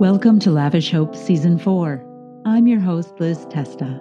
Welcome to Lavish Hope Season 4. I'm your host, Liz Testa.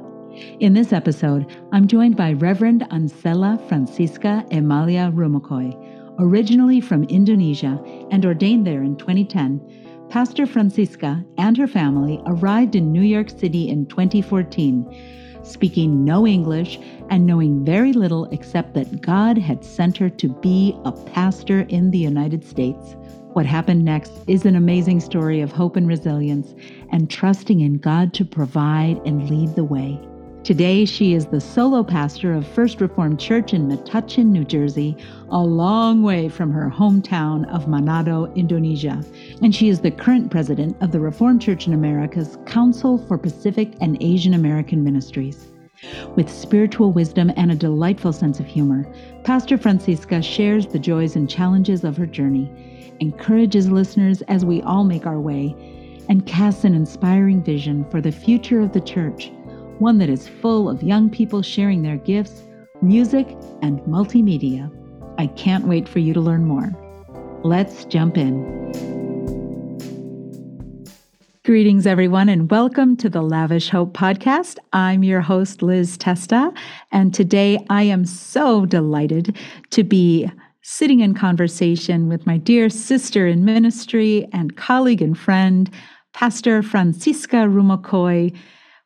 In this episode, I'm joined by Reverend Ansela Francisca Emalia Rumakoy. Originally from Indonesia and ordained there in 2010, Pastor Francisca and her family arrived in New York City in 2014, speaking no English and knowing very little except that God had sent her to be a pastor in the United States. What happened next is an amazing story of hope and resilience and trusting in God to provide and lead the way. Today, she is the solo pastor of First Reformed Church in Metuchen, New Jersey, a long way from her hometown of Manado, Indonesia. And she is the current president of the Reformed Church in America's Council for Pacific and Asian American Ministries. With spiritual wisdom and a delightful sense of humor, Pastor Francisca shares the joys and challenges of her journey, encourages listeners as we all make our way, and casts an inspiring vision for the future of the church one that is full of young people sharing their gifts, music, and multimedia. I can't wait for you to learn more. Let's jump in. Greetings, everyone, and welcome to the Lavish Hope Podcast. I'm your host, Liz Testa, and today I am so delighted to be sitting in conversation with my dear sister in ministry and colleague and friend, Pastor Francisca Rumakoy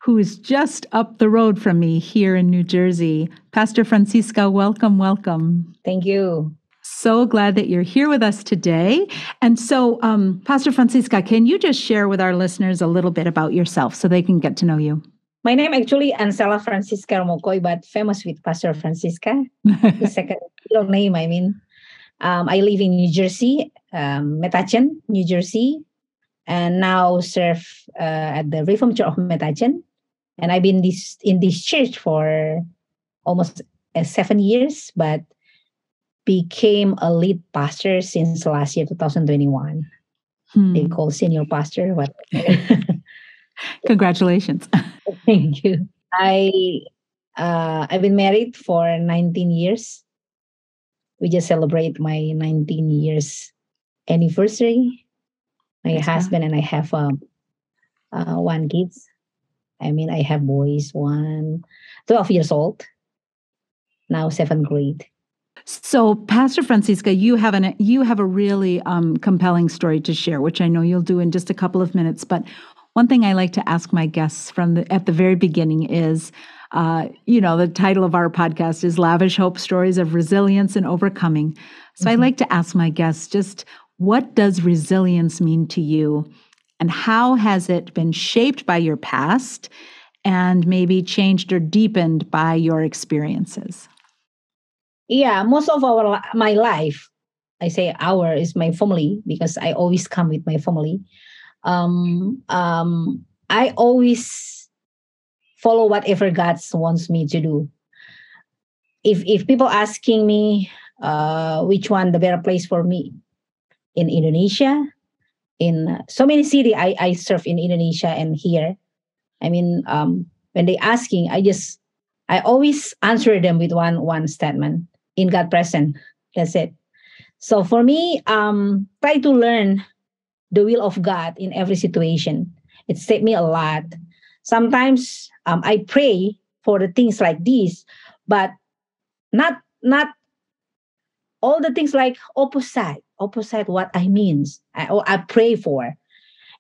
who is just up the road from me here in New Jersey. Pastor Francisca, welcome, welcome. Thank you. So glad that you're here with us today. And so, um, Pastor Francisca, can you just share with our listeners a little bit about yourself so they can get to know you? My name actually Ansela Francisca Rumakoy, but famous with Pastor Francisca. the second name, I mean. Um, I live in New Jersey, um, Metuchen, New Jersey, and now serve uh, at the Reformed Church of Metuchen and I've been this in this church for almost uh, seven years, but became a lead pastor since last year, 2021. Hmm. They call senior pastor. What? Congratulations. Thank you. I uh, I've been married for 19 years. We just celebrate my 19 years anniversary. My That's husband and I have um, uh, one kids. I mean, I have boys, one 12 years old, now seventh grade. So, Pastor Francisca, you have an you have a really um, compelling story to share, which I know you'll do in just a couple of minutes. But one thing I like to ask my guests from the at the very beginning is, uh, you know, the title of our podcast is "Lavish Hope: Stories of Resilience and Overcoming." So, mm-hmm. I like to ask my guests just what does resilience mean to you, and how has it been shaped by your past and maybe changed or deepened by your experiences? Yeah, most of our my life, I say our is my family because I always come with my family. Um, um, I always follow whatever God wants me to do. If if people asking me uh, which one the better place for me in Indonesia, in so many city I, I serve in Indonesia and here. I mean, um, when they asking, I just I always answer them with one one statement in God present. That's it. So for me, um, try to learn the will of God in every situation. It saved me a lot. Sometimes um, I pray for the things like this, but not not all the things like opposite opposite what I means I, I pray for.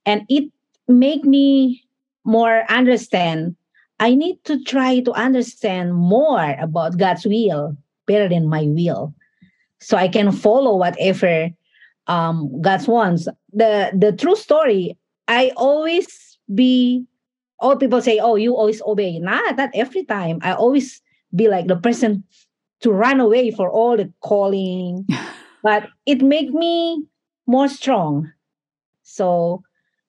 And it make me more understand. I need to try to understand more about God's will better than my will. So I can follow whatever um, God wants. The the true story, I always be all people say, oh, you always obey. Nah, not every time. I always be like the person to run away for all the calling but it made me more strong. So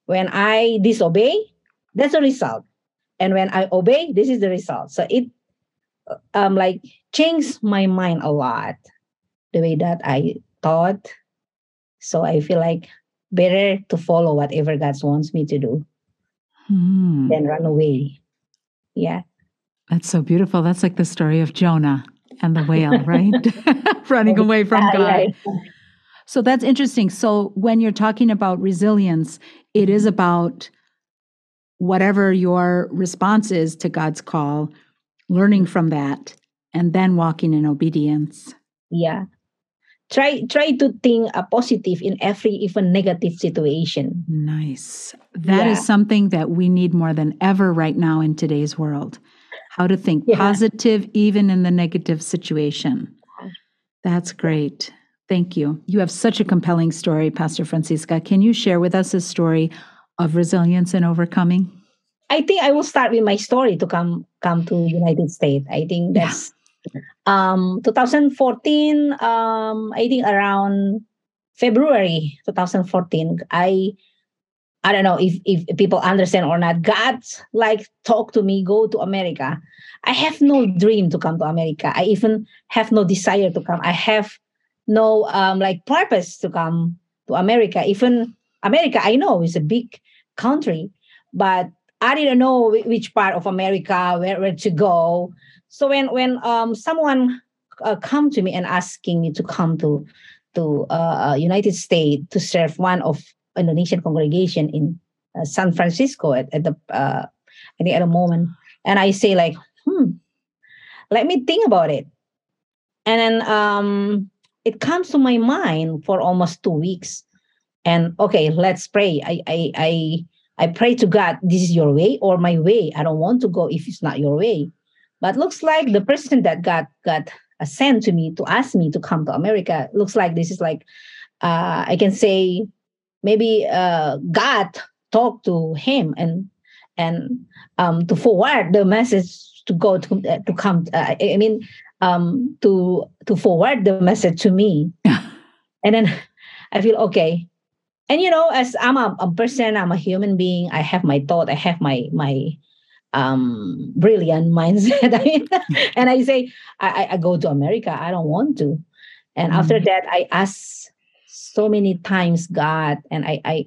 when I disobey, that's the result. And when I obey, this is the result. So it um like changed my mind a lot, the way that I thought. So I feel like better to follow whatever God wants me to do hmm. than run away. Yeah. That's so beautiful. That's like the story of Jonah and the whale, right? Running away from God. So that's interesting. So when you're talking about resilience, it is about whatever your response is to God's call, learning from that, and then walking in obedience. Yeah. Try try to think a positive in every even negative situation. Nice. That is Yeah. something that we need more than ever right now in today's world. How to think Yeah. positive even in the negative situation. That's great. Thank you. You have such a compelling story, Pastor Francisca. Can you share with us a story of resilience and overcoming? I think I will start with my story to come come to United States. I think Yeah. that's um 2014 um I think around February 2014 I I don't know if if people understand or not God like talk to me go to America. I have no dream to come to America. I even have no desire to come. I have no um like purpose to come to America. Even America I know is a big country but I didn't know which part of America where, where to go. So when when um someone uh, come to me and asking me to come to to uh, United States to serve one of Indonesian congregation in uh, San Francisco at, at the uh, I think at the moment, and I say like, hmm, let me think about it, and then um it comes to my mind for almost two weeks, and okay, let's pray. I I I I pray to God, this is your way or my way. I don't want to go if it's not your way. But looks like the person that God got sent to me to ask me to come to America looks like this is like uh, I can say maybe uh, God talked to him and and um, to forward the message to go to uh, to come. Uh, I mean um, to to forward the message to me, and then I feel okay and you know as i'm a, a person i'm a human being i have my thought i have my my um brilliant mindset I mean, and i say I, I go to america i don't want to and after Mhm. that i ask so many times god and i i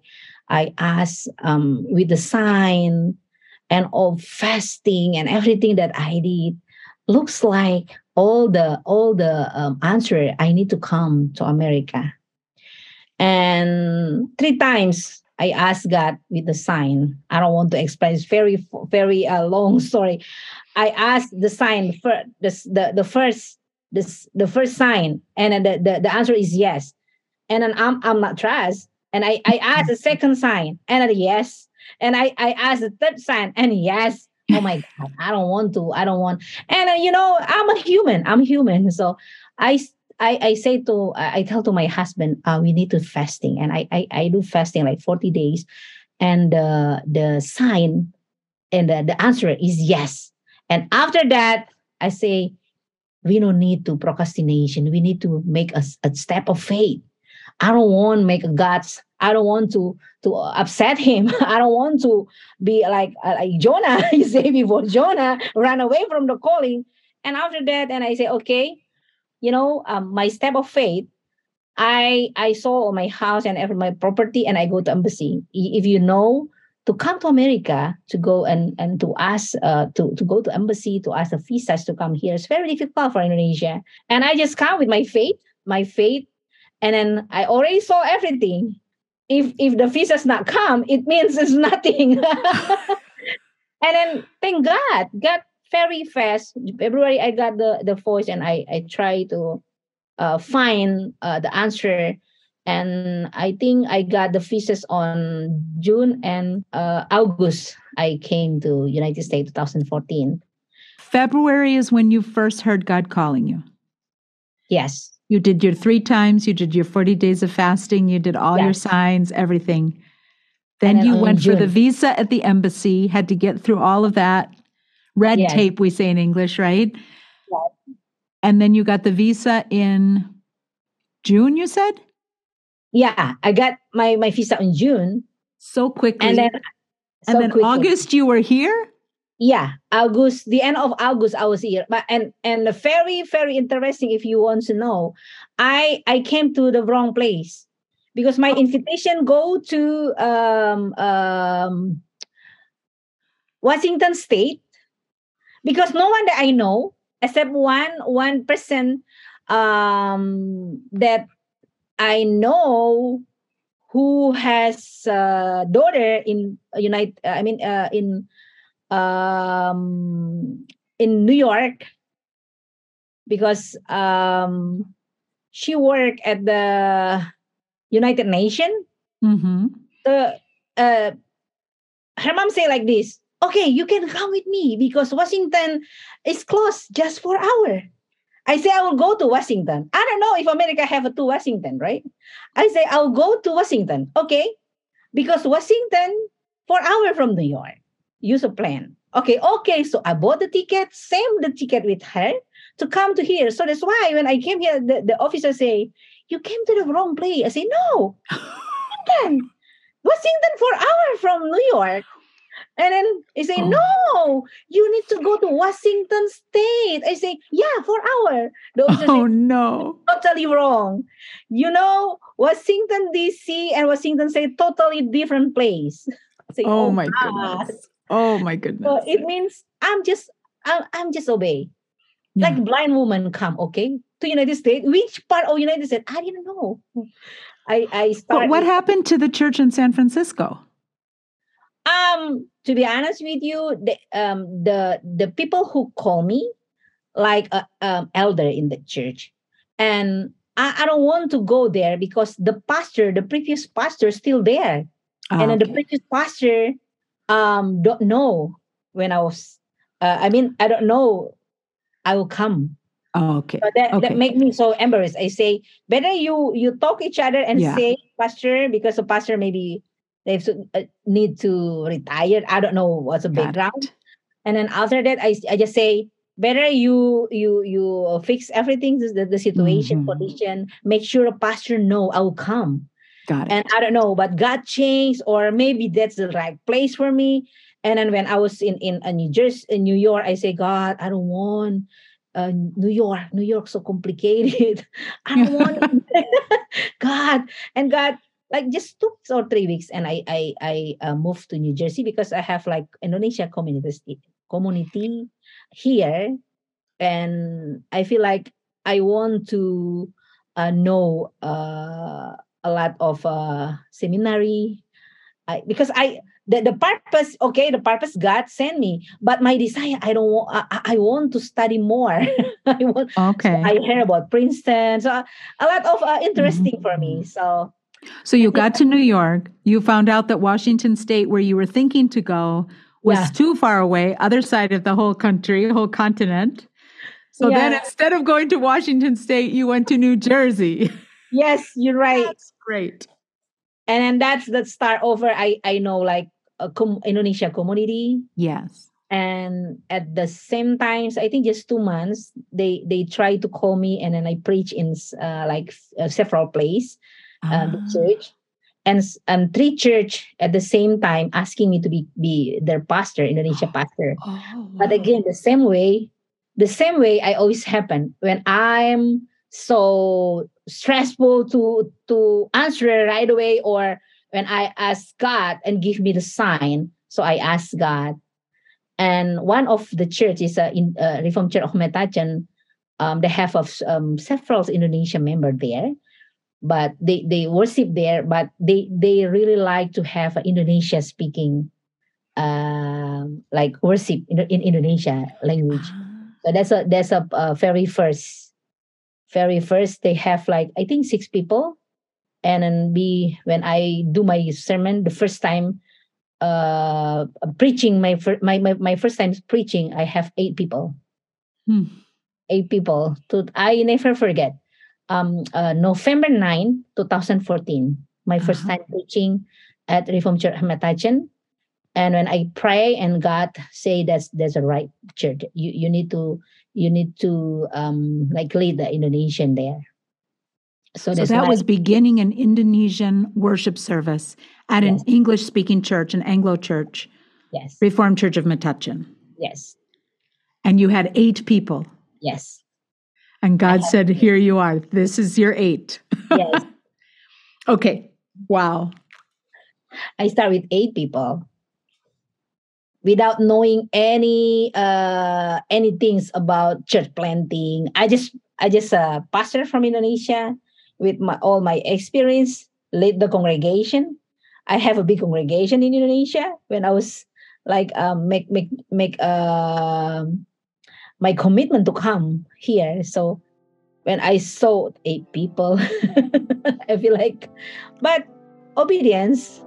i ask um with the sign and all fasting and everything that i did looks like all the all the um, answer i need to come to america and three times I asked God with the sign. I don't want to explain. It's very, very uh, long story. I asked the sign for the the, the first this the first sign, and the, the, the answer is yes. And then I'm I'm not trust. And I, I asked the second sign, and then yes. And I, I asked the third sign, and yes. Oh my God, I don't want to. I don't want. And uh, you know, I'm a human. I'm human. So I I, I say to I tell to my husband, uh, we need to fasting, and I, I I do fasting like forty days, and uh, the sign and the, the answer is yes. And after that, I say we don't need to procrastination. We need to make a step of faith. I don't want to make a God's. I don't want to to upset him. I don't want to be like uh, like Jonah. You say before Jonah ran away from the calling, and after that, and I say okay you know um, my step of faith i i sold my house and every my property and i go to embassy if you know to come to america to go and and to ask uh, to to go to embassy to ask the visas to come here it's very difficult for indonesia and i just come with my faith my faith and then i already saw everything. If if the visas not come it means it's nothing. And then thank god god very fast. February i got the the voice and i i try to uh, find uh, the answer. And i think i got the visas on june and uh, august i came to united states 2014 February is when you first heard God calling you. yes You did your three times, you did your 40 days of fasting, you did all your signs, everything. Then then you went for the visa at the embassy, had to get through all of that red Yes. tape, we say in English, right? Yes. And then you got the visa in June, you said? yeah i got my my visa in june So quickly. and then and so then quickly. August, you were here? Yeah august the end of august i was here. But and and very very interesting if you want to know i i came to the wrong place. Because my invitation go to um um washington state. Because no one that i know except one one person um that I know who has a daughter in United. I mean, uh, in um, in New York because um, she worked at the United Nations. Mm-hmm. The uh, her mom say like this. Okay, you can come with me because Washington is closed just for hour. I say I will go to Washington. I don't know if America have a to Washington, right? I say I'll go to Washington. Okay, because Washington four hour from New York. Use a plan. Okay, okay. So I bought the ticket, same the ticket with her to come to here. So that's why when I came here, the, the officer say, "You came to the wrong place." I say, "No, Washington, Washington for hour from New York." And then he say, Oh. "No, you need to go to Washington State." I say, "Yeah, for hour." The officer Oh say, no. totally wrong. You know, Washington D.C. and Washington State totally different place. Say, oh, oh my God." goodness. Oh my goodness. So it means I'm just I'm, I'm just obey. Yeah. Like blind woman come, okay, to United States. Which part of United States? I didn't know. I I But what happened to the church in San Francisco? Um, to be honest with you, the um the the people who call me like a um, elder in the church, and I, I don't want to go there because the pastor, the previous pastor, is still there, Ah, and then the previous pastor um don't know when I was. Uh, I mean, I don't know. I will come. Oh, okay. So that, Okay. that make me so embarrassed. I say better you you talk each other and Yeah. say pastor because the pastor maybe they uh, need to retire. I don't know what's the background. And then after that, I, I just say better you you you fix everything the, the situation Mhm. condition. Make sure the pastor know I will come. Got it. And I don't know, but God changed, or maybe that's the right place for me. And then when I was in in uh, New Jersey, in New York, I say, God, I don't want uh, New York. New York so complicated. I don't want God. And God, like just two or three weeks, and I I I uh, moved to New Jersey because I have like Indonesia community community here, and I feel like I want to uh, know uh, a lot of uh, seminary. I, because I the, the purpose okay the purpose God sent me but my desire I don't want I, I want to study more I want Okay. I hear about Princeton so a lot of uh, interesting for me so So you got to New York. You found out that Washington State, where you were thinking to go, was Yeah. too far away, other side of the whole country, whole continent. So then instead of going to Washington State, you went to New Jersey. yes you're right great. and then that's the start over I I know like a com- Indonesia community. Yes. and at the same times i think just two months they they try to call me and then i preach in uh, like uh, several places uh, the Ah, church. And and three church at the same time asking me to be be their pastor indonesia pastor. Oh, but again the same way the same way i always happen when i'm so stressful to to answer right away or when i ask god and give me the sign. So i ask god. And one of the church is uh, in uh, reform church of Metuchen um, they have of um, several indonesian member there but they they worship there but they they really like to have indonesia speaking um like worship in, in indonesia language. Ah, so that's a that's a uh, very first very first they have like i think six people and then be when i do my sermon the first time uh preaching my fir- my, my my first time preaching i have eight people Hmm. eight people to i never forget um uh, november 9 2014 my first Uh-huh. time preaching at reform church of Metuchen. And when i pray and god say that's that's a right church you you need to you need to um like lead the indonesian there so, So that was beginning an Indonesian worship service at an English speaking church, an Anglo church, yes Reformed Church of Metuchen. yes And you had eight people. yes And God said, Here you are. This is your eight. yes Okay. Wow. I start with eight people without knowing any uh any things about church planting. I just I just a pastor from Indonesia with my all my experience, lead the congregation. I have a big congregation in Indonesia. When I was like um, make make make uh, my commitment to come here. So when I saw eight people, I feel like, but obedience,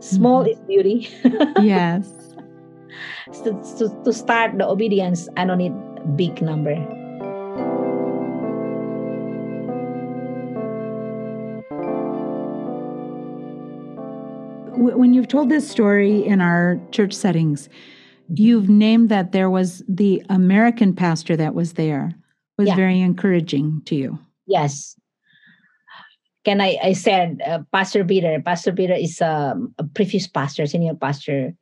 small mm-hmm. is beauty. yes. To, to, to start the obedience, I don't need big number. When you've told this story in our church settings, you've named that there was the American pastor that was there was yeah. very encouraging to you. Yes. Can I, I said, uh, Pastor Peter, Pastor Peter is um, a previous pastor, senior pastor.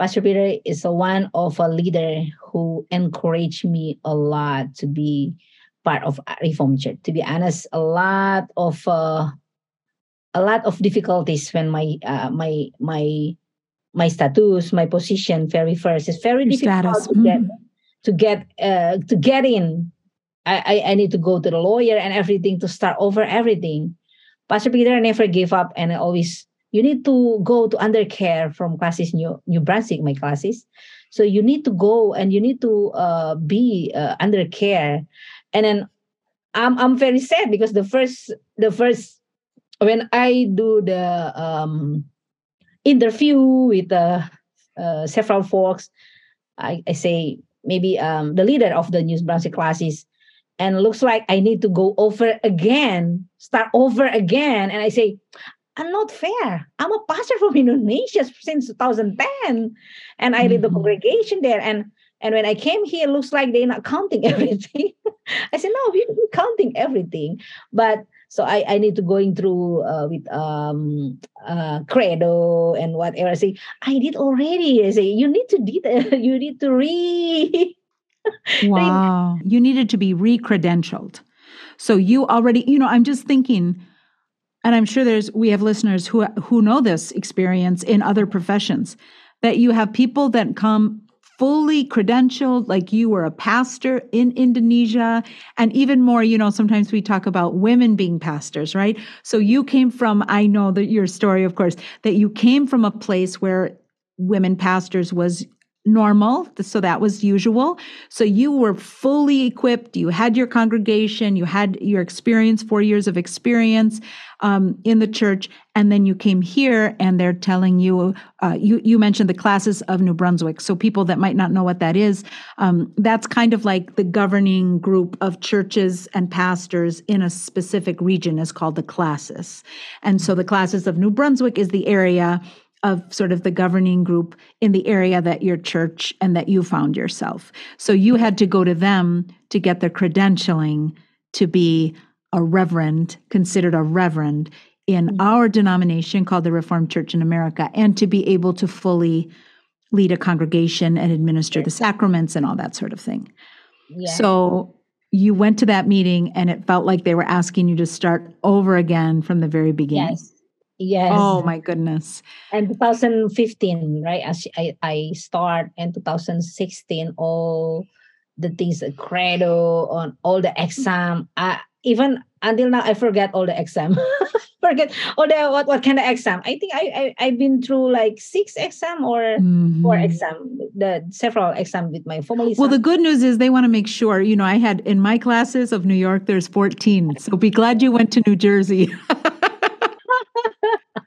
Pastor Peter is a one of a leader who encouraged me a lot to be part of Reform Church. To be honest, a lot of uh, a lot of difficulties when my uh, my my my status, my position very first. It's very Your difficult status. to mm-hmm. get to get uh, to get in. I, I, I need to go to the lawyer and everything to start over everything. Pastor Peter never gave up and I always you need to go to undercare from classis New New Brunswick, my classis. So you need to go and you need to uh, be uh, under care. And then I'm I'm very sad because the first the first when I do the um interview with uh, uh, several folks. I, I say maybe um, the leader of the New Brunswick classis, and looks like I need to go over again, start over again. And I say, I'm not fair. I'm a pastor from Indonesia since 2010, and I lead the congregation there. And and when I came here, it looks like they're not counting everything. I said, no, we're counting everything, but so I, I need to going through uh, with um uh, credo and whatever. I say I did already. I say you need to did you need to re. wow, you needed to be re-credentialed. So you already, you know, I'm just thinking, and I'm sure there's we have listeners who who know this experience in other professions that you have people that come fully credentialed, like you were a pastor in Indonesia. And even more, you know, sometimes we talk about women being pastors, right? So you came from, I know that your story, of course, that you came from a place where women pastors was normal. So that was usual. So you were fully equipped. You had your congregation, you had your experience, four years of experience um, in the church. And then you came here and they're telling you, uh, you, you mentioned the classis of New Brunswick. So people that might not know what that is, um, that's kind of like the governing group of churches and pastors in a specific region is called the classis. And so the classis of New Brunswick is the area of sort of the governing group in the area that your church and that you found yourself. So you had to go to them to get the credentialing to be a reverend, considered a reverend in mm-hmm. our denomination called the Reformed Church in America, and to be able to fully lead a congregation and administer the sacraments and all that sort of thing. Yeah. So you went to that meeting and it felt like they were asking you to start over again from the very beginning. Yes. Yes. Oh my goodness. And 2015, right? As I, I start in 2016, all the things, credo, on all the exam. I, even until now, I forget all the exam. forget all the what what kind of exam. I think I, I I've been through like six exam or mm-hmm. four exam, the several exam with my family. Well, the good news is they want to make sure. You know, I had in my classis of New York, there's 14. So be glad you went to New Jersey.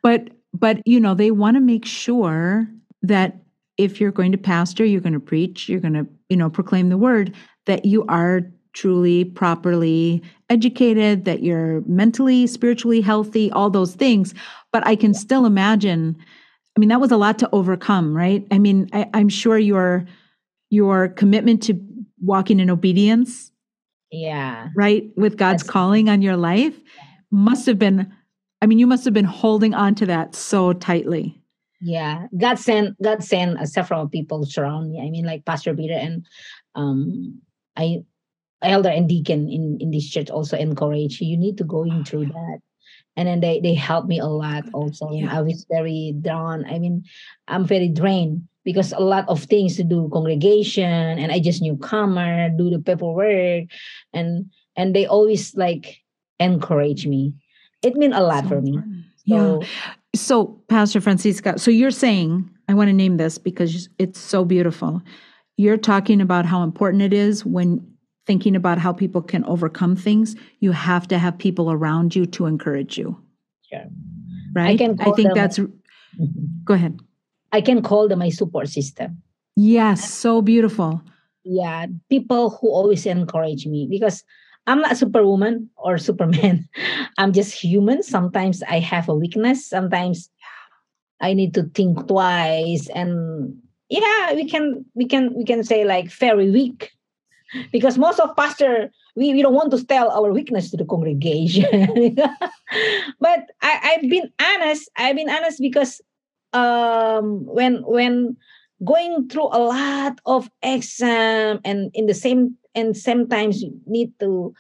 but but you know they want to make sure that if you're going to pastor you're going to preach you're going to you know proclaim the word that you are truly properly educated that you're mentally spiritually healthy all those things. But i can still imagine i mean that was a lot to overcome right? I mean I, i'm sure your your commitment to walking in obedience yeah. right with god's That's, calling on your life must have been I mean, you must have been holding on to that so tightly. Yeah, God sent God sent uh, several people surround me. I mean, like Pastor Peter and um, I, elder and deacon in in this church also encourage you. You need to go in through that, and then they they helped me a lot also. Yeah. I was very drawn. I mean, I'm very drained because a lot of things to do congregation, and I just newcomer do the paperwork, and and they always like encourage me. It meant a lot So for me. important. yeah. So So, Pastor Francisca, so you're saying, I want to name this because it's so beautiful. You're talking about how important it is when thinking about how people can overcome things, you have to have people around you to encourage you, sure. right? can I think them- that's, Mhm. go ahead. I can call them my support system. Yes, so beautiful. Yeah, people who always encourage me because I'm not superwoman or superman. I'm just human. Sometimes I have a weakness. Sometimes I need to think twice and yeah, we can we can we can say like very weak. Because most of pastor we, we don't want to tell our weakness to the congregation. but I, I've been honest. I've been honest because um when when going through a lot of exam and in the same and sometimes you need to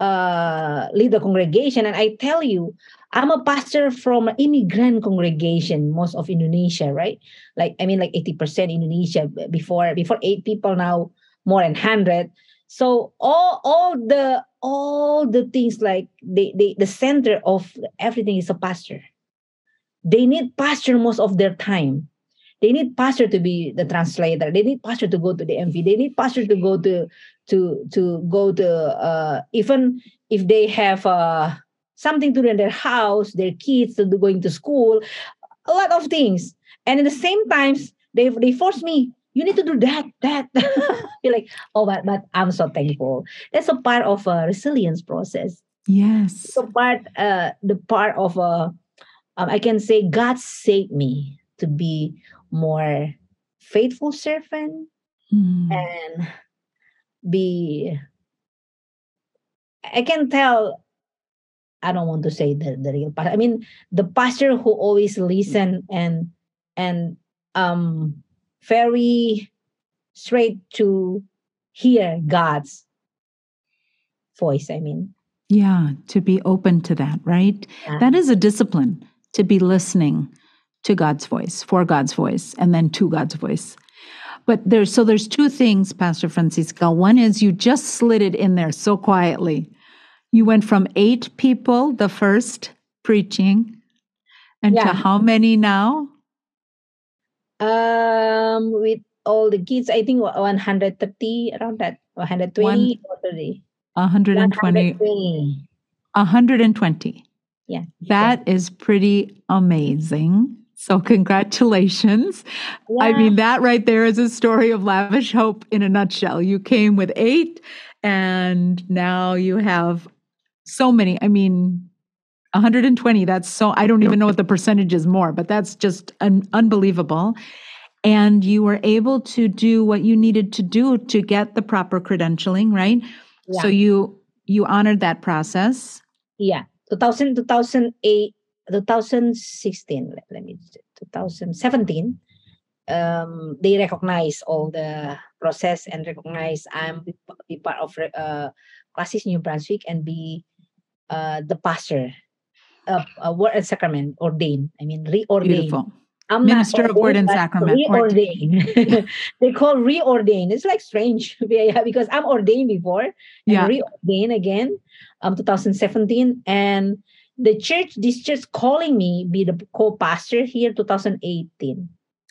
uh lead the congregation. And i tell you i'm a pastor from an immigrant congregation most of indonesia right? Like i mean like 80% indonesia before before eight people now more than 100 so all all the all the things like they, they the center of everything is a pastor. They need pastor most of their time. They need pastor to be the translator. They need pastor to go to the mv they need pastor to go to to to go to uh, even if they have uh, something to do in their house their kids to going to school a lot of things and at the same times they they force me you need to do that that be like oh but, but i'm so thankful that's a part of a resilience process Yes. so part uh the part of uh um, i can say god saved me to be more faithful servant Mm. and be i can tell i don't want to say the, the real pastor i mean the pastor who always listen and and um very straight to hear god's voice i mean Yeah, to be open to that, right? Yeah. That is a discipline to be listening to God's voice, for God's voice, and then to God's voice. But there's so there's two things, Pastor Francisca. One is you just slid it in there so quietly. You went from eight people, the first preaching, and to how many now? um with all the kids i think 130 around that 120 or 30 120. 120 120. Yeah. That is pretty amazing. So, congratulations. I mean, that right there is a story of lavish hope in a nutshell. You came with eight, and now you have so many. I mean, 120, that's so, I don't even know what the percentage is more, but that's just un- unbelievable. And you were able to do what you needed to do to get the proper credentialing, right? So you you honored that process. yeah 2000 2008 2016 let, me 2017 um they recognize all the process and recognize i'm be, part of uh classis new brunswick and be uh the pastor uh, uh word and sacrament ordained i mean reordained Beautiful. I'm Minister of Word and Sacrament, Reordained. they call reordained. It's like strange because I'm ordained before and Yeah. reordained again, um, 2017, and the church, this church, calling me be the co-pastor here, 2018.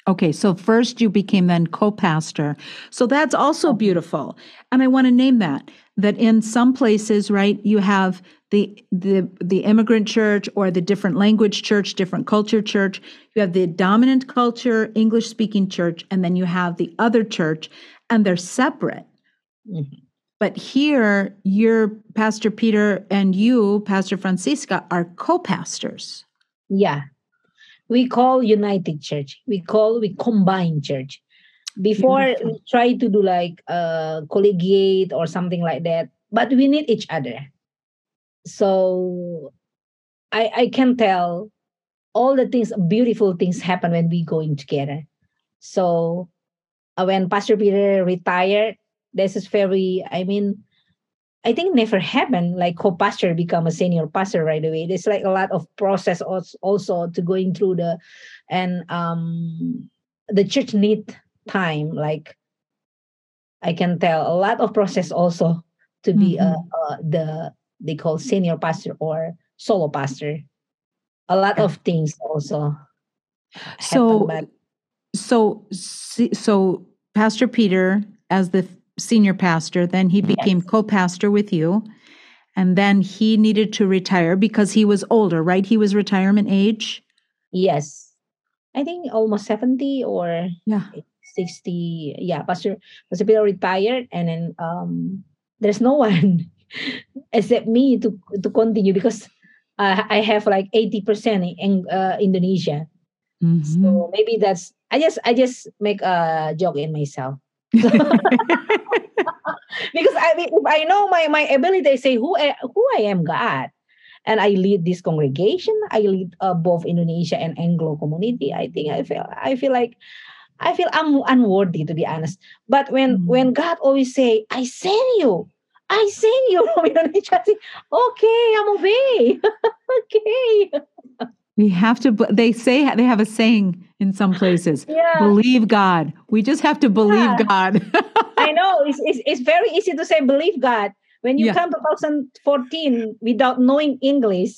Okay, so first you became then co-pastor. So that's also beautiful. And I want to name that that in some places, right, you have the the the immigrant church or the different language church, different culture church. You have the dominant culture, English speaking church, and then you have the other church and they're separate. Mhm. But here, you're Pastor Peter and you, Pastor Francisca, are co-pastors. Yeah, we call United Church. We call we combine church. Before Beautiful. we try to do like uh collegiate or something like that, but we need each other. So I I can tell all the things beautiful things happen when we going together. So uh, when Pastor Peter retired, this is very I mean I think never happened like co-pastor become a senior pastor right away. There's like a lot of process also to going through the and um the church need time like I can tell a lot of process also to be uh, uh the they call senior pastor or solo pastor. A lot of things also. So, happen, so, so Pastor Peter, as the senior pastor, then he became Yes. co-pastor with you, and then he needed to retire because he was older, right? He was retirement age. Yes. I think almost 70 or Yeah. 60. Yeah, Pastor was Pastor Peter retired and then um there's no one except me to to continue because uh, I have like 80% in uh, Indonesia. Mhm. So maybe that's I just I just make a joke in myself. because I mean, if I know my my ability, I say who I, who I am, God, and I lead this congregation. I lead uh, both Indonesia and Anglo community. I think I feel I feel like I feel I'm unworthy to be honest. But when Mm. when God always say, "I send you," I send you from Indonesia. Say, okay, I'm obey. okay, we have to. They say they have a saying in some places. yeah. Believe God. We just have to believe Yeah. God. I know it's, it's, it's very easy to say believe God when you Yeah. come 2014 without knowing English.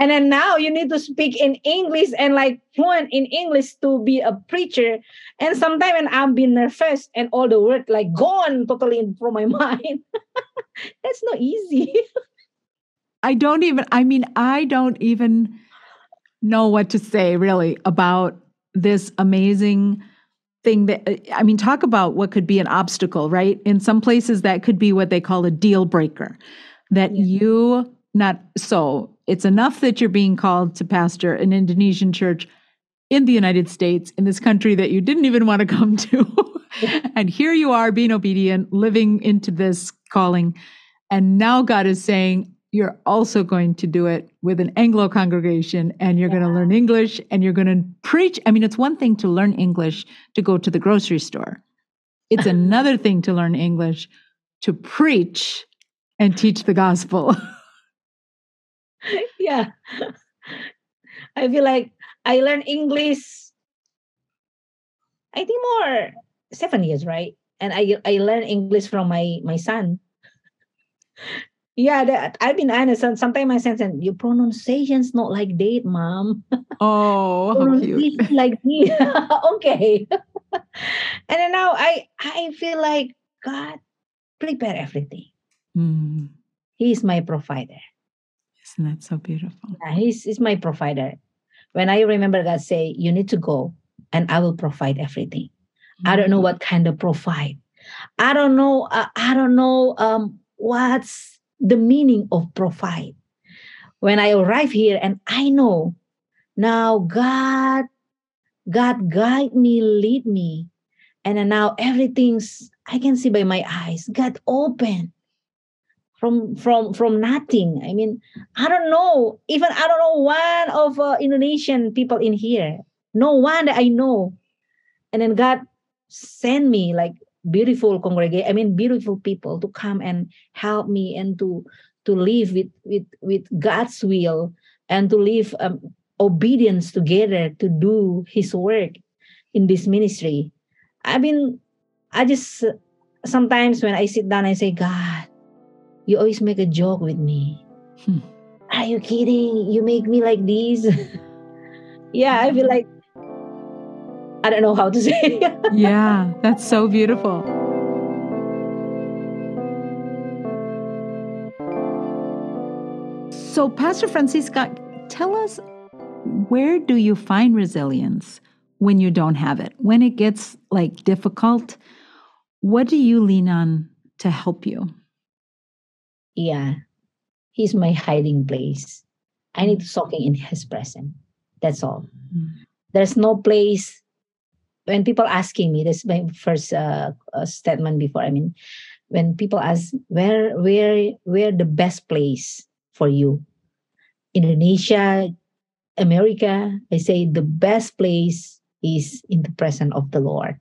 And then now you need to speak in English and like fluent in English to be a preacher. And sometimes I'm being nervous and all the word like gone totally from my mind. That's not easy. I don't even, I mean, I don't even know what to say really about this amazing thing that, I mean, talk about what could be an obstacle, right? In some places, that could be what they call a deal breaker. That Yeah. you not, so it's enough that you're being called to pastor an Indonesian church in the United States, in this country that you didn't even want to come to. and here you are being obedient, living into this calling. And now God is saying, you're also going to do it with an Anglo congregation and you're going to learn English and you're going to preach. I mean, it's one thing to learn English to go to the grocery store, it's another thing to learn English to preach and teach the gospel. yeah. I feel like I learned English I think more seven years, right? And I I learned English from my my son. Yeah, that, I've been honest. and Sometimes my son said, "Your pronunciation's not like that, mom. oh, how cute. Like this." okay. and then now I I feel like God prepare everything. Mm, He is my provider. isn't that so beautiful? Yeah, he's, he's my provider. When I remember God say, "You need to go, and I will provide everything." I don't know what kind of provide. I don't know. Uh, I don't know um, what's the meaning of provide. When I arrive here, and I know now God, God guide me, lead me, and now everything's I can see by my eyes. God open from from from nothing. I mean, I don't know. Even I don't know one of uh, Indonesian people in here. No one that I know. And then God send me like beautiful congregation. I mean, beautiful people to come and help me and to to live with with with God's will and to live um, obedience together to do His work in this ministry. I mean, I just sometimes when I sit down, I say, God, you always make a joke with me. Hmm. Are you kidding? You make me like this? yeah, I feel like I don't know how to say. yeah, that's so beautiful. So, Pastor Francisca, tell us where do you find resilience when you don't have it? When it gets like difficult, what do you lean on to help you? yeah, he's my hiding place. I need to soaking in his presence. That's all. Mm. There's no place. When people asking me, this is my first uh, uh, statement before. I mean, when people ask where where where the best place for you, Indonesia, America, I say the best place is in the presence of the Lord.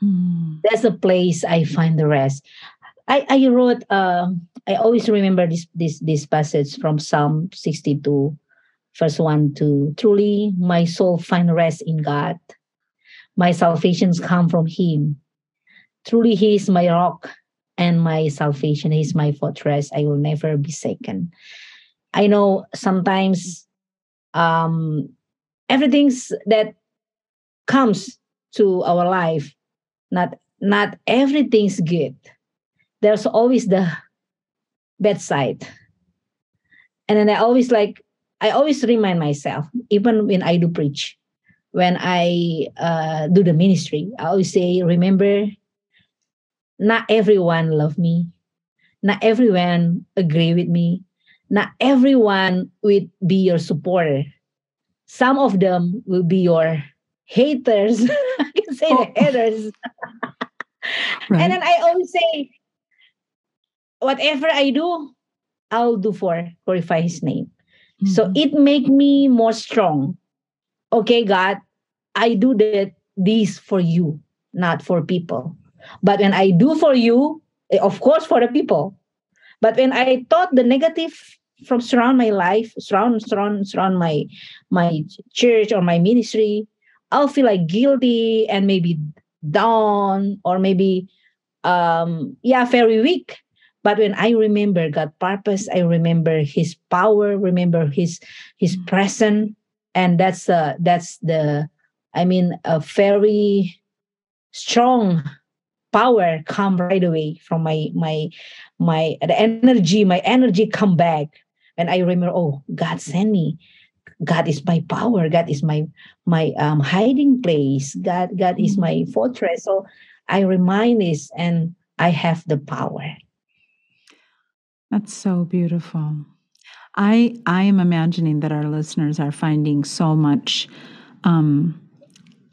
Hmm. That's the place I find the rest. I, I wrote um I always remember this this this passage from Psalm 62, verse 1 to truly my soul find rest in God. My salvations come from him. Truly he is my rock and my salvation. is my fortress. I will never be shaken. I know sometimes um, everything's that comes to our life, not not everything's good. There's always the bad side. And then I always like I always remind myself, even when I do preach, when I uh, do the ministry, I always say, remember, not everyone love me, not everyone agree with me, not everyone will be your supporter. Some of them will be your haters. I can say oh. the haters. right. And then I always say, whatever I do, I'll do for glorify His name. Mm-hmm. So it make me more strong. Okay, God, I do that this for you, not for people. But when I do for you, eh, of course for the people. But when I thought the negative from surround my life, surround surround surround my my church or my ministry, I'll feel like guilty and maybe down or maybe um yeah very weak but when i remember god purpose i remember his power remember his his presence and that's uh that's the i mean a very strong power come right away from my my my the energy my energy come back. And i remember oh god sent me. God is my power. God is my my um hiding place. God god is my mm. fortress. So i remind this and i have the power. That's so beautiful. I I am imagining that our listeners are finding so much um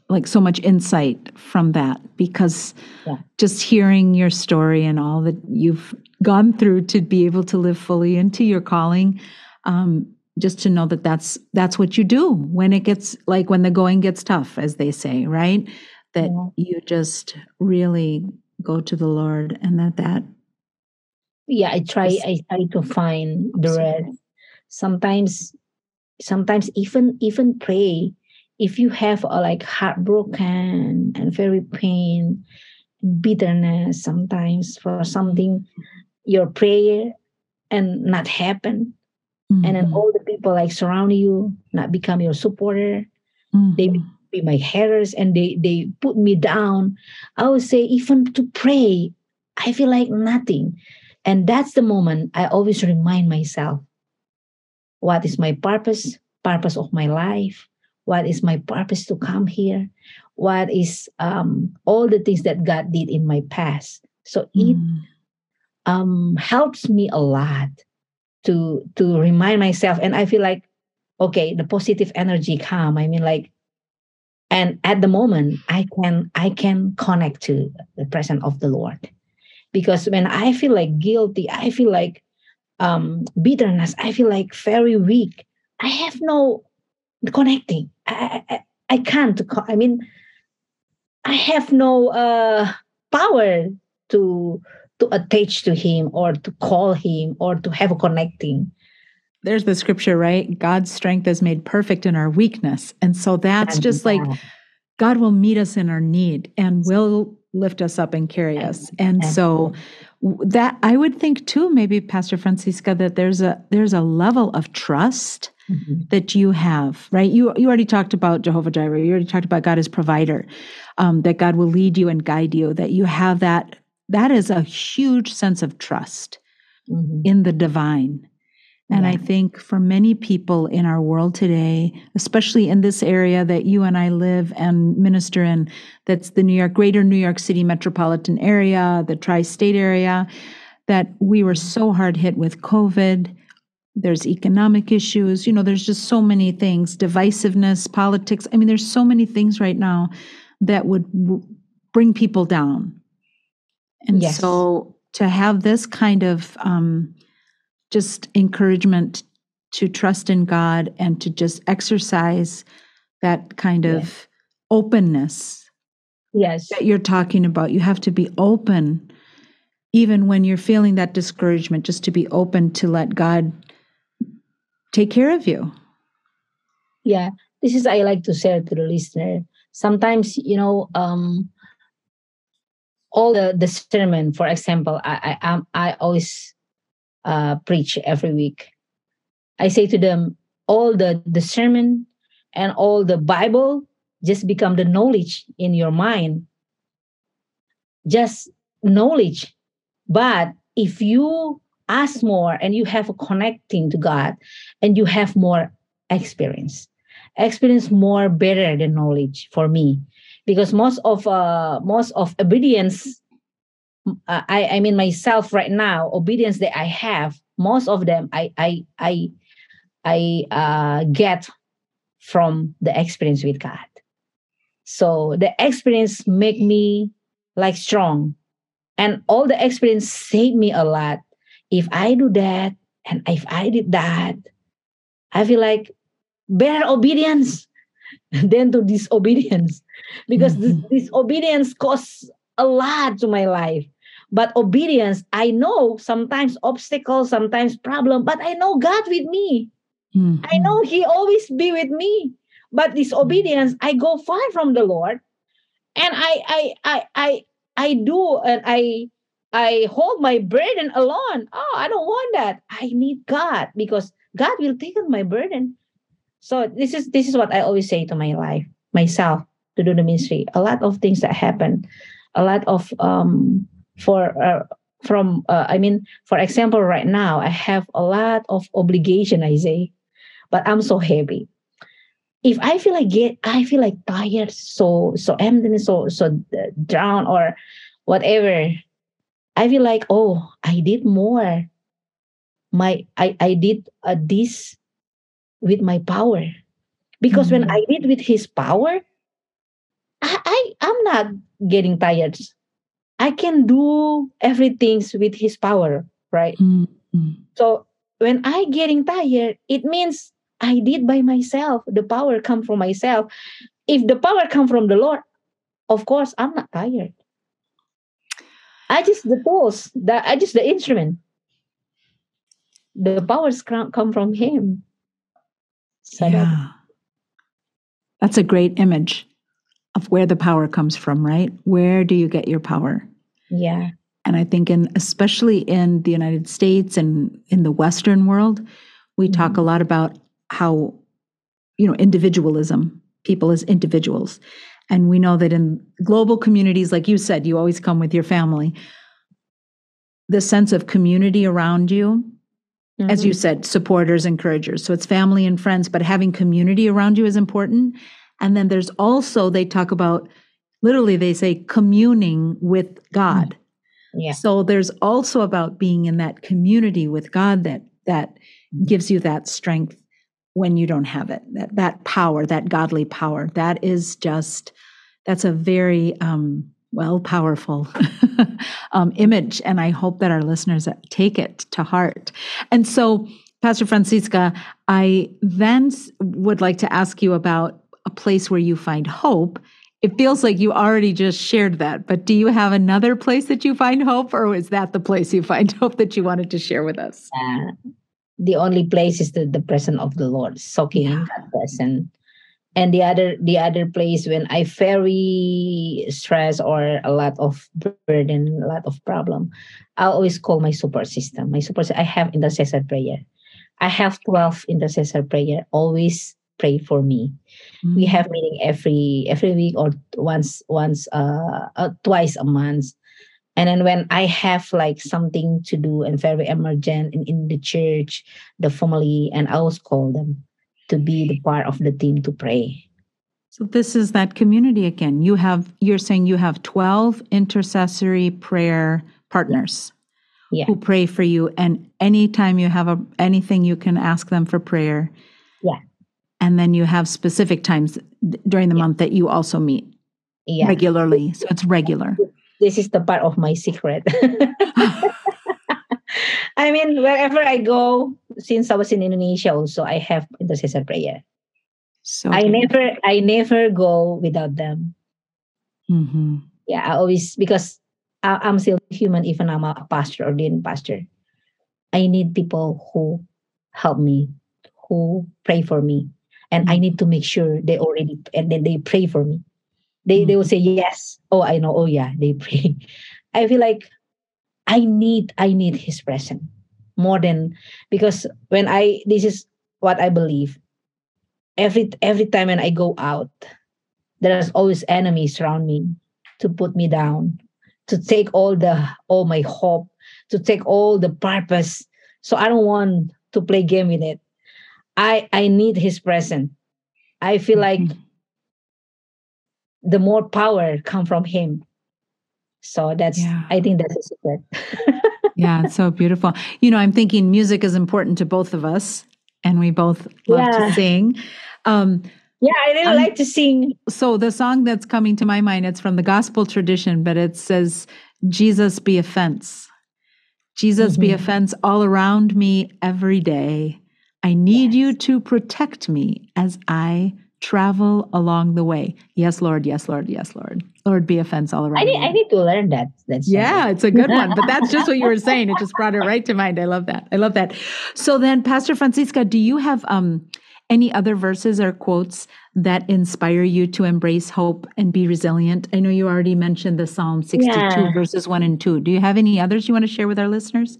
like so much insight from that because yeah. just hearing your story and all that you've gone through to be able to live fully into your calling um, just to know that that's that's what you do when it gets like when the going gets tough as they say right that yeah. you just really go to the lord and that that yeah i try i try to find the rest sometimes sometimes even even pray if you have a like heartbroken and very pain bitterness sometimes for something your prayer and not happen mm-hmm. and then mm-hmm. all the people like surround you not become your supporter mm-hmm. they be my haters and they they put me down i would say even to pray i feel like nothing and that's the moment I always remind myself what is my purpose, purpose of my life, what is my purpose to come here, what is um, all the things that God did in my past. So it mm. um, helps me a lot to to remind myself, and I feel like okay, the positive energy come. I mean, like, and at the moment, I can I can connect to the presence of the Lord because when i feel like guilty i feel like um bitterness. I feel like very weak. I have no connecting. I i, I can't i mean i have no uh power to to attach to him or to call him or to have a connecting. There's the scripture right? God's strength is made perfect in our weakness. And so that's and just like god will meet us in our need and will lift us up and carry us. And so that I would think too, maybe Pastor Francisca, that there's a there's a level of trust mm-hmm. that you have, right? You you already talked about Jehovah Jireh. You already talked about God as provider, um, that God will lead you and guide you. That you have that. That is a huge sense of trust mm-hmm. in the divine. And yeah. I think for many people in our world today, especially in this area that you and I live and minister in, that's the New York, greater New York City metropolitan area, the tri state area, that we were so hard hit with COVID. There's economic issues, you know, there's just so many things, divisiveness, politics. I mean, there's so many things right now that would w- bring people down. And yes. so to have this kind of, um, just encouragement to trust in God and to just exercise that kind of yes. openness. Yes. That you're talking about. You have to be open, even when you're feeling that discouragement, just to be open to let God take care of you. Yeah. This is I like to share to the listener. Sometimes, you know, um, all the the sermon for example i i i always uh preach every week. I say to them all the the sermon and all the bible just become the knowledge in your mind. Just knowledge. But if you ask more and you have a connecting to god and you have more experience experience more better than knowledge for me. Because most of uh most of obedience uh, i i mean myself right now obedience that i have most of them i i i i uh get from the experience with god. So the experience make me like strong. And all the experience saved me a lot. If i do that and if i did that i feel like better obedience than to disobedience. Because Mhm. this disobedience costs a lot to my life but obedience i know sometimes obstacles sometimes problem but i know god with me. I Mhm. know he always be with me. But disobedience i go far from the lord and i i i i, I do and i i hold my burden alone. Oh i don't want that. I need god because god will take on my burden. So this is this is what i always say to my life myself to do the ministry. A lot of things that happen a lot of um for uh, from uh, i mean for example right now i have a lot of obligation i say but i'm so heavy. If i feel like get i feel like tired so so empty so so uh, drown or whatever i feel like oh i did more. My i i did uh, this with my power. Because when Mhm. i did with his power I, I i'm not getting tired i can do everything with his power right? Mhm. so when i getting tired it means i did by myself. The power come from myself. If the power come from the lord of course i'm not tired. I just the tools that i just the instrument. The powers come come from him. So Yeah. That's a great image of where the power comes from, right? Where do you get your power? yeah And I think in especially in the United States and in the Western world, we talk a lot about how, you know, individualism, people as individuals. And we know that in global communities, like you said, you always come with your family. The sense of community around you, as you Mhm. said, supporters, encouragers. So it's family and friends, but having community around you is important. And then there's also, they talk about literally, they say communing with God. yeah So there's also about being in that community with God that that gives you that strength when you don't have it. That that power, that godly power. That is just that's a very um well powerful um, image and i hope that our listeners take it to heart and so pastor francisca i then would like to ask you about a place where you find hope it feels like you already just shared that but do you have another place that you find hope or is that the place you find hope that you wanted to share with us uh, the only place is the, the presence of the Lord, soaking in that presence. And the other the other place when I very stress or a lot of burden, a lot of problem, I always call my support system. My support I have intercessor prayer. I have 12 intercessor prayer. Always pray for me. We have meeting every every week or once once uh, uh twice a month and then when i have like something to do and very emergent in, in the church the family and i always call them to be the part of the team to pray So this is that community again. You have you're saying you have 12 intercessory prayer partners Yeah. who pray for you and anytime you have a, anything you can ask them for prayer. Yeah. And then you have specific times during the month that you also meet yeah. regularly. So it's regular. this is the part of my secret. I mean wherever i go since i was in indonesia also i have intercessor prayer. So i never i never go without them. Mhm. yeah i always because I, i'm still human even i'm a pastor ordained pastor. I need people who help me who pray for me and i need to make sure they already and then they pray for me They Mm. they will say yes. Oh, I know. Oh yeah, they pray. I feel like I need I need his presence more than because when I this is what I believe. Every every time when I go out, there's always enemies around me to put me down, to take all the all my hope, to take all the purpose. So I don't want to play game with it. I I need his presence. I feel like Mhm. the more power come from him. So that's Yeah. I think that's a secret. Yeah, it's so beautiful. You know, I'm thinking music is important to both of us, and we both love to sing. Um, yeah, I really I'm- like to sing. so the song that's coming to my mind, it's from the gospel tradition, but it says, Jesus be a fence. Jesus be a Mhm. fence all around me every day. I need you to protect me as I travel along the way. Yes, Lord. Yes, Lord. Yes, Lord. Lord, be a fence all around I need me. I need to learn that. That's Yeah, it's a good one. But that's just what you were saying. It just brought it right to mind. I love that. I love that. So then, Pastor Francisca, do you have um, any other verses or quotes that inspire you to embrace hope and be resilient? I know you already mentioned the Psalm 62, Yeah. verses 1 and 2. Do you have any others you want to share with our listeners?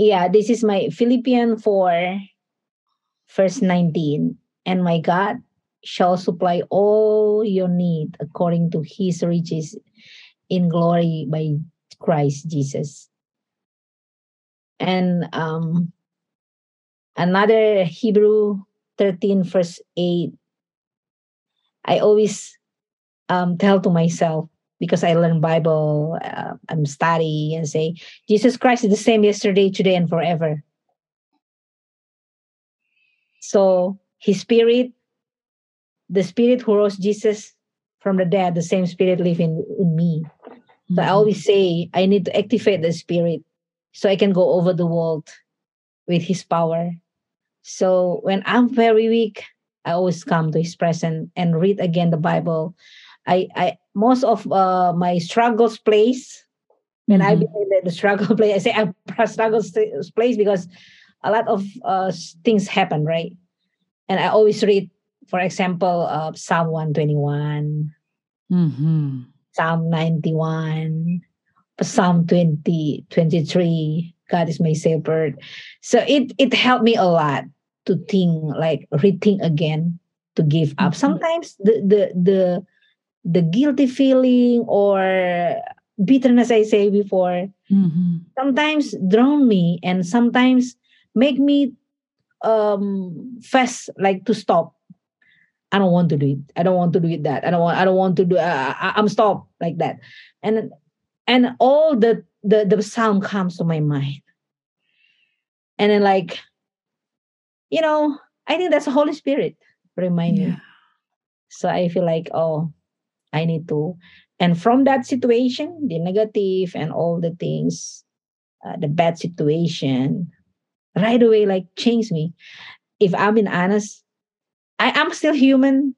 Yeah, this is my Philippian 4, verse 19. And my God shall supply all your need according to his riches in glory by Christ Jesus. And um another Hebrew 13 verse 8. I always um tell to myself because I learn Bible, uh, I'm studying and say, Jesus Christ is the same yesterday, today, and forever. So his spirit, the spirit who rose Jesus from the dead, the same spirit live in, in me. So I always say I need to activate the spirit so I can go over the world with his power. So when I'm very weak, I always come to his presence and read again the Bible. I, I most of uh, my struggles place when I Mhm. begin the, struggle place. I say I struggle place because a lot of uh, things happen, right? And I always read, for example, uh, Psalm 121, Mhm. Psalm 91, Psalm 20, 23. God is my shepherd. So it it helped me a lot to think, like rethink again, to give up. Mhm. Sometimes the the the the guilty feeling or bitterness I say before, Mhm. sometimes drown me and sometimes make me um fast like to stop. I don't want to do it. I don't want to do it that. I don't want I don't want to do uh, I, I'm stop like that. And and all the the the sound comes to my mind. And then like you know, I think that's the Holy Spirit remind Yeah. me. So I feel like oh, I need to and from that situation, the negative and all the things, uh, the bad situation, right away like change me. If I'm being honest, I am still human.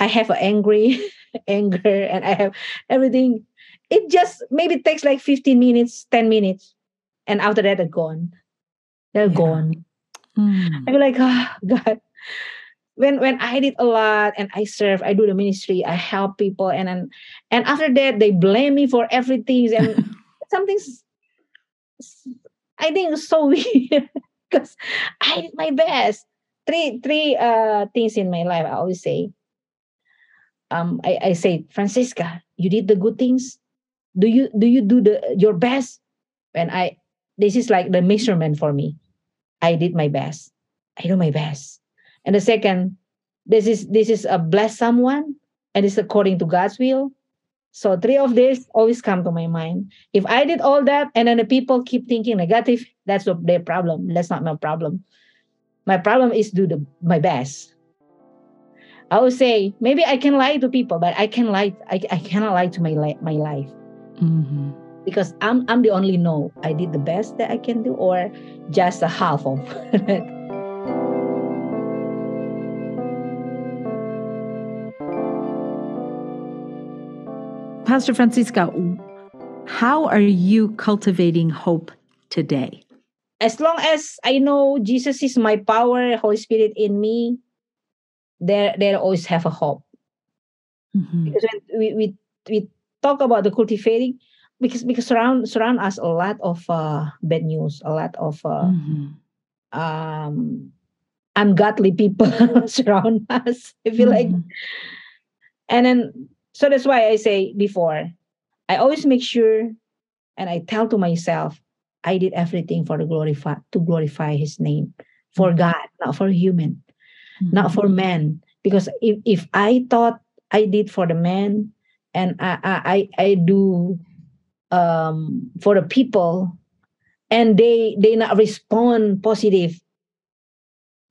I have an angry anger and I have everything. It just maybe takes like 15 minutes, 10 minutes. And after that, they're gone. They're Yeah. gone. Mm. I'm like, oh, God. When when I did a lot and I serve, I do the ministry, I help people, and then and after that they blame me for everything and something's I think so weird because I did my best. Three three uh things in my life I always say. Um I, I say, Francisca, you did the good things. Do you do you do the your best? And I this is like the measurement for me. I did my best. I do my best. And the second, this is this is a bless someone and it's according to God's will. So three of these always come to my mind. If I did all that and then the people keep thinking negative, that's the- their problem. That's not my problem. My problem is do the my best. I would say maybe I can lie to people, but I can lie. I, I cannot lie to my li- my life Mhm. because I'm I'm the only know I did the best that I can do or just a half of. Pastor Francisca, how are you cultivating hope today? as long as I know Jesus is my power, Holy Spirit in me, there there always have a hope. mm-hmm. because when we, we we talk about the cultivating because because surround surround us a lot of uh, bad news, a lot of uh, mm-hmm. um, ungodly people surround us. I feel mm-hmm. like, and then so that's why I say before, I always make sure, and I tell to myself, I did everything for the glorify to glorify His name, for mm-hmm. God, not for human, mm-hmm. not for man. Because if if I thought I did for the man, and I I I do um, for the people and they they not respond positive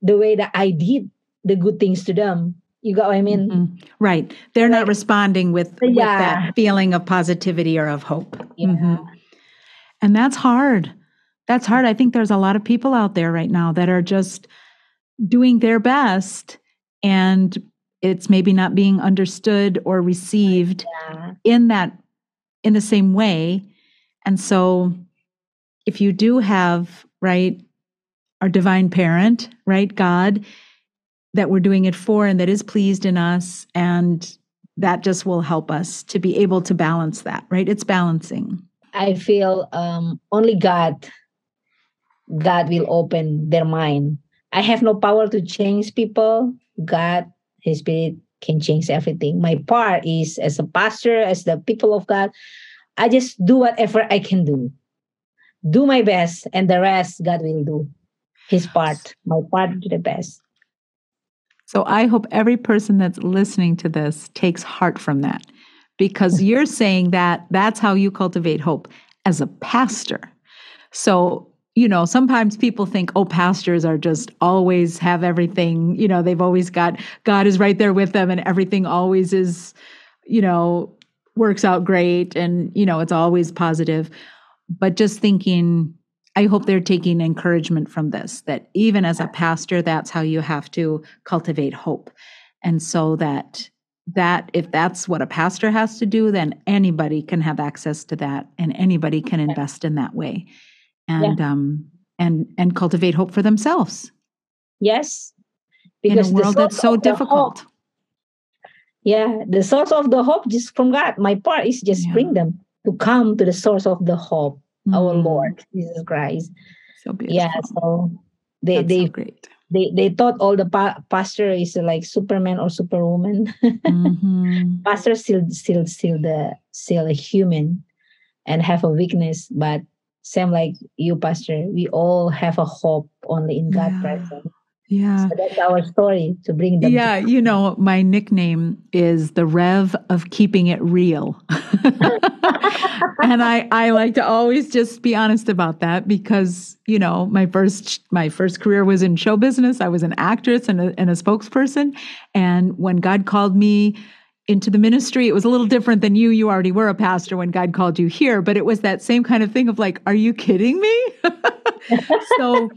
the way that I did the good things to them. You got what I mean? Mm-hmm. Right. They're like, not responding with, with that feeling of positivity or of hope. Yeah. Mm-hmm. And that's hard. That's hard. I think there's a lot of people out there right now that are just doing their best and it's maybe not being understood or received yeah. in that in the same way. And so if you do have, right, our divine parent, right, God, that we're doing it for and that is pleased in us, and that just will help us to be able to balance that, right? It's balancing. I feel um, only God, God will open their mind. I have no power to change people. God, His Spirit can change everything. My part is as a pastor, as the people of God, I just do whatever I can do. Do my best, and the rest God will do his part. My part to the best. So I hope every person that's listening to this takes heart from that because you're saying that that's how you cultivate hope as a pastor. So, you know, sometimes people think, oh, pastors are just always have everything, you know, they've always got God is right there with them and everything always is, you know, works out great and you know it's always positive but just thinking i hope they're taking encouragement from this that even as a pastor that's how you have to cultivate hope. And so that that if that's what a pastor has to do then anybody can have access to that and anybody can invest in that way. And yeah. um and and cultivate hope for themselves. Yes. Because in a world that's so difficult. yeah the source of the hope just from god. My part is just yeah. bring them to come to the source of the hope mm. our lord jesus christ so beautiful. yeah so they That's they so great they they thought all the pa- pastor is like superman or superwoman mm-hmm. pastor still still still the still a human and have a weakness but same like you pastor we all have a hope only in god yeah. presence yeah. So that's our story to bring them. Yeah, you know, my nickname is the Rev of keeping it real. and I, I like to always just be honest about that because, you know, my first my first career was in show business. I was an actress and a, and a spokesperson. And when God called me into the ministry, it was a little different than you. You already were a pastor when God called you here, but it was that same kind of thing of like, are you kidding me? so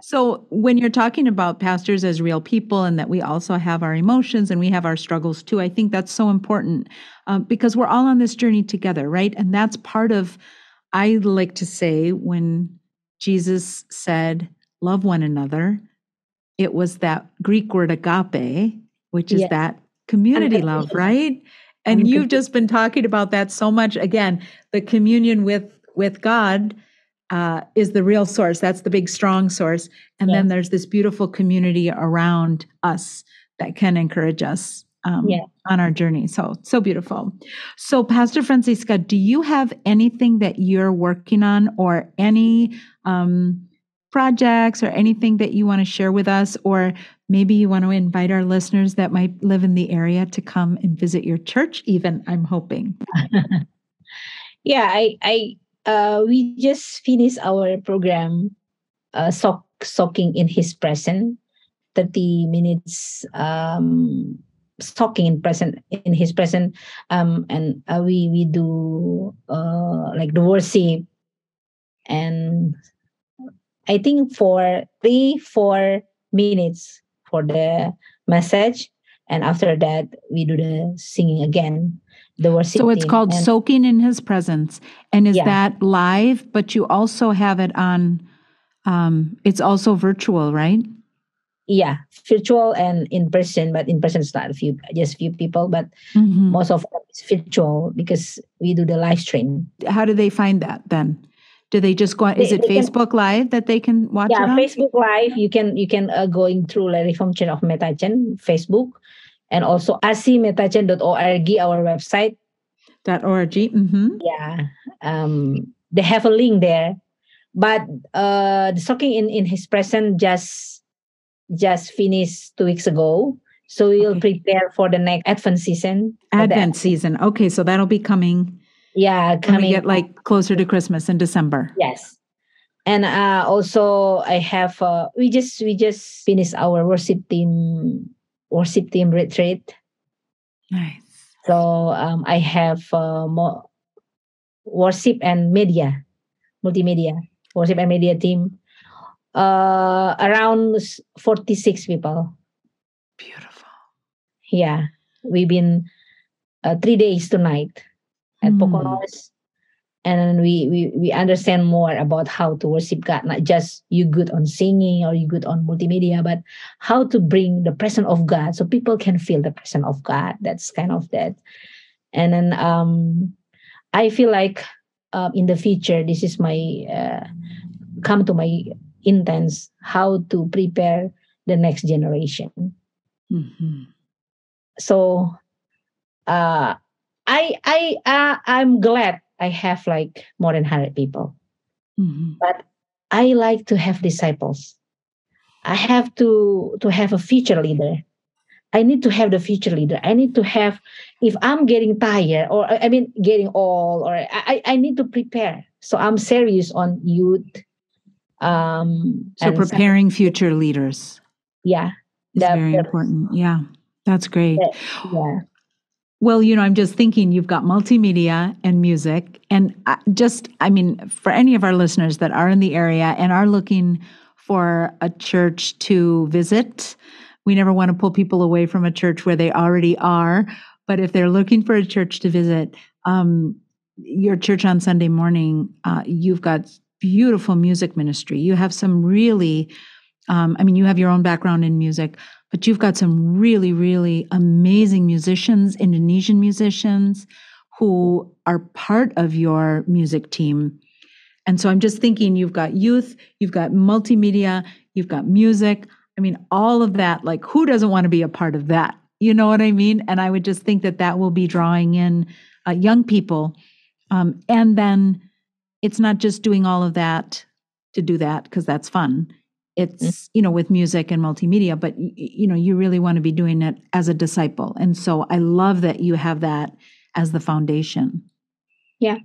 so when you're talking about pastors as real people and that we also have our emotions and we have our struggles too i think that's so important um, because we're all on this journey together right? And that's part of i like to say when jesus said love one another it was that greek word agape which is yes. that community love right? And you've just been talking about that so much. Again the communion with with god uh, is the real source. That's the big, strong source. And yeah. then there's this beautiful community around us that can encourage us um, yeah. on our journey. So, so beautiful. So, Pastor Francisca, do you have anything that you're working on or any um, projects or anything that you want to share with us? Or maybe you want to invite our listeners that might live in the area to come and visit your church, even, I'm hoping. yeah, I, I uh, we just finished our program, uh, sock, soaking in His presence, thirty minutes um, soaking in present in His presence, um, and uh, we we do uh, like the worship, and I think for three four minutes for the message, and after that we do the singing again the worship. So it's called and, Soaking in His Presence. And is yeah. that live? But you also have it on, um, it's also virtual, right? yeah, virtual and in person, but in person it's not a few, just few people, but Mhm. most of them is virtual because we do the live stream. How do they find that then? Do they just go on? Is They- it they can- Facebook Live that they can watch yeah it on? facebook live you can you can uh, going through like reform church of Metuchen facebook and also rcmetuchen.org our website Dot .org. hmm yeah um they have a link there but uh the soaking in in his present just just finished two weeks ago so we'll Okay. prepare for the next advent season Advent season. Okay, so that'll be coming yeah when we coming get like closer to Christmas in December. Yes. And uh, also I have uh, we just we just finished our worship team worship team retreat. Nice. So um, I have uh, more worship and media, multimedia, worship and media team. Uh, around 46 people. Beautiful. Yeah. We've been uh, three days tonight at Hmm. Poconos. And then we, we we understand more about how to worship God, not just you good on singing or you good on multimedia, but how to bring the presence of God so people can feel the presence of God. That's kind of that. And then um I feel like um, in the future, this is my uh, come to my intents how to prepare the next generation Mhm. so uh i i uh, i'm glad i have like more than 100 people. Mhm. i like to have disciples. I have to to have a future leader. I need to have the future leader. I need to have if i'm getting tired or i mean getting old or i i need to prepare. So i'm serious on youth um So preparing future leaders. Yeah. That- very important. Yeah, that's great. yeah Well, you know, I'm just thinking you've got multimedia and music. And just, I mean, for any of our listeners that are in the area and are looking for a church to visit, we never want to pull people away from a church where they already are. But if they're looking for a church to visit, um, your church on Sunday morning, uh, you've got beautiful music ministry. You have some really, um, I mean, you have your own background in music, but you've got some really, really amazing musicians, Indonesian musicians, who are part of your music team. And so I'm just thinking you've got youth, you've got multimedia, you've got music. I mean, all of that, like, who doesn't want to be a part of that? You know what I mean? And I would just think that that will be drawing in uh, young people. Um, and then it's not just doing all of that to do that, because that's fun it's you know with music and multimedia but you know you really want to be doing it as a disciple and so i love that you have that as the foundation yeah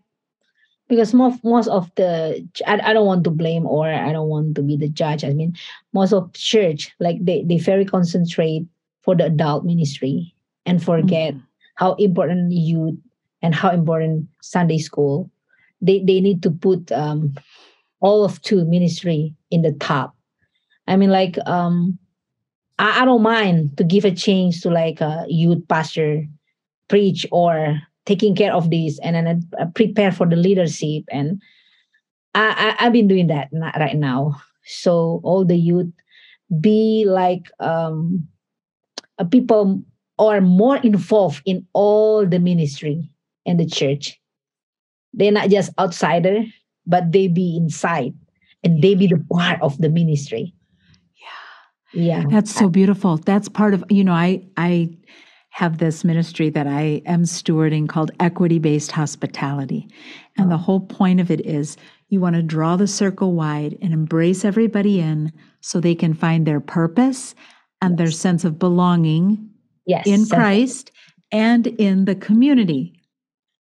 because most most of the I, I don't want to blame or I don't want to be the judge. I mean, most of church like they they very concentrate for the adult ministry and forget Mhm. how important youth and how important Sunday school. They they need to put um all of two ministry in the top. I mean, like um, I, I don't mind to give a change to like a youth pastor preach or taking care of this and then uh, prepare for the leadership. And I, I i've been doing that right now. So all the youth be like um people are more involved in all the ministry and the church. They're not just outsider but they be inside and they be the part of the ministry yeah. That's so beautiful. That's part of you know i i have this ministry that i am stewarding called equity based hospitality. And the oh. whole point of it is you want to draw the circle wide and embrace everybody in so they can find their purpose and their sense of belonging yes in Christ and in the community.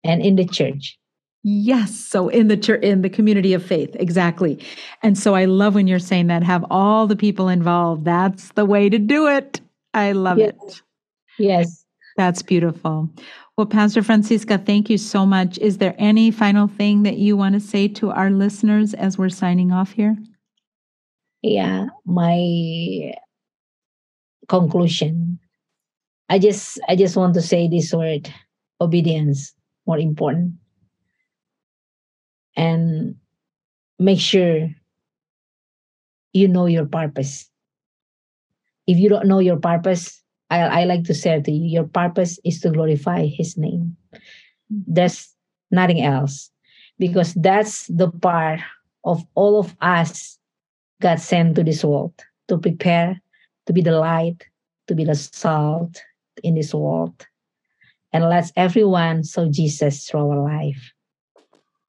and in the church Yes, so in the church, in the community of faith, exactly. And so I love when you're saying that. Have all the people involved. That's the way to do it. I love Yeah. it. yes That's beautiful. Well, Pastor Francisca, thank you so much. Is there any final thing that you want to say to our listeners as we're signing off here? yeah my conclusion i just i just want to say this word obedience more important and make sure you know your purpose if you don't know your purpose, I, I like to say to you, your purpose is to glorify his name. There's nothing else. Because that's the part of all of us God sent to this world to prepare, to be the light, to be the salt in this world. And let's everyone show Jesus through our life.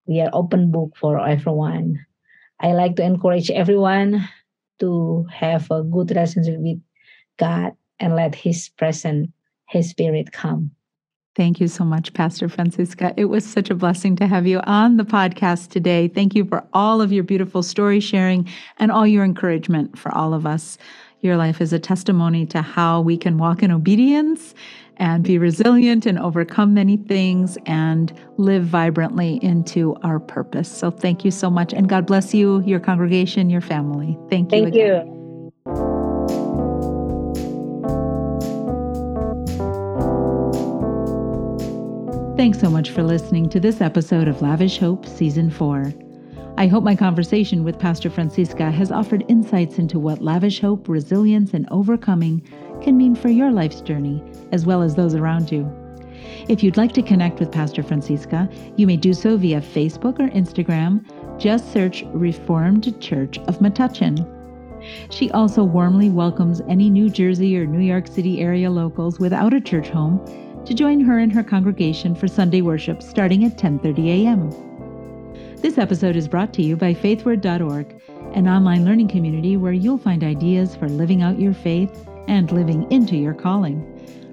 We are open book for everyone. I like to encourage everyone to have a good relationship with God and let His presence, His Spirit come. Thank you so much, Pastor Francisca. It was such a blessing to have you on the podcast today. Thank you for all of your beautiful story sharing and all your encouragement for all of us. Your life is a testimony to how we can walk in obedience and be resilient and overcome many things and live vibrantly into our purpose. So thank you so much. And God bless you, your congregation, your family. Thank you. Thank again. you. Thanks so much for listening to this episode of Lavish Hope Season 4. I hope my conversation with Pastor Francisca has offered insights into what lavish hope, resilience, and overcoming can mean for your life's journey, as well as those around you. If you'd like to connect with Pastor Francisca, you may do so via Facebook or Instagram. Just search Reformed Church of Metuchen. She also warmly welcomes any New Jersey or New York City area locals without a church home to join her and her congregation for Sunday worship starting at 10:30 a.m. This episode is brought to you by faithward.org, an online learning community where you'll find ideas for living out your faith and living into your calling.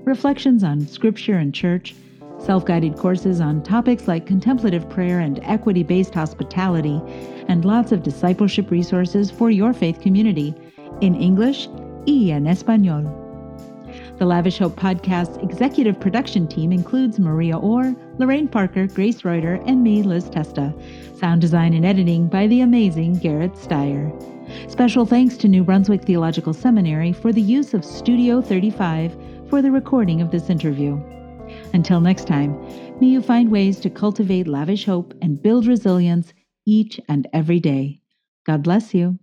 Reflections on scripture and church, self-guided courses on topics like contemplative prayer and equity-based hospitality, and lots of discipleship resources for your faith community in English y en español. The Lavish Hope podcast executive production team includes Maria Orr, Lorraine Parker, Grace Reuter, and me, Liz Testa. Sound design and editing by the amazing Garrett Steyer. Special thanks to New Brunswick Theological Seminary for the use of Studio 35 for the recording of this interview. Until next time, may you find ways to cultivate lavish hope and build resilience each and every day. God bless you.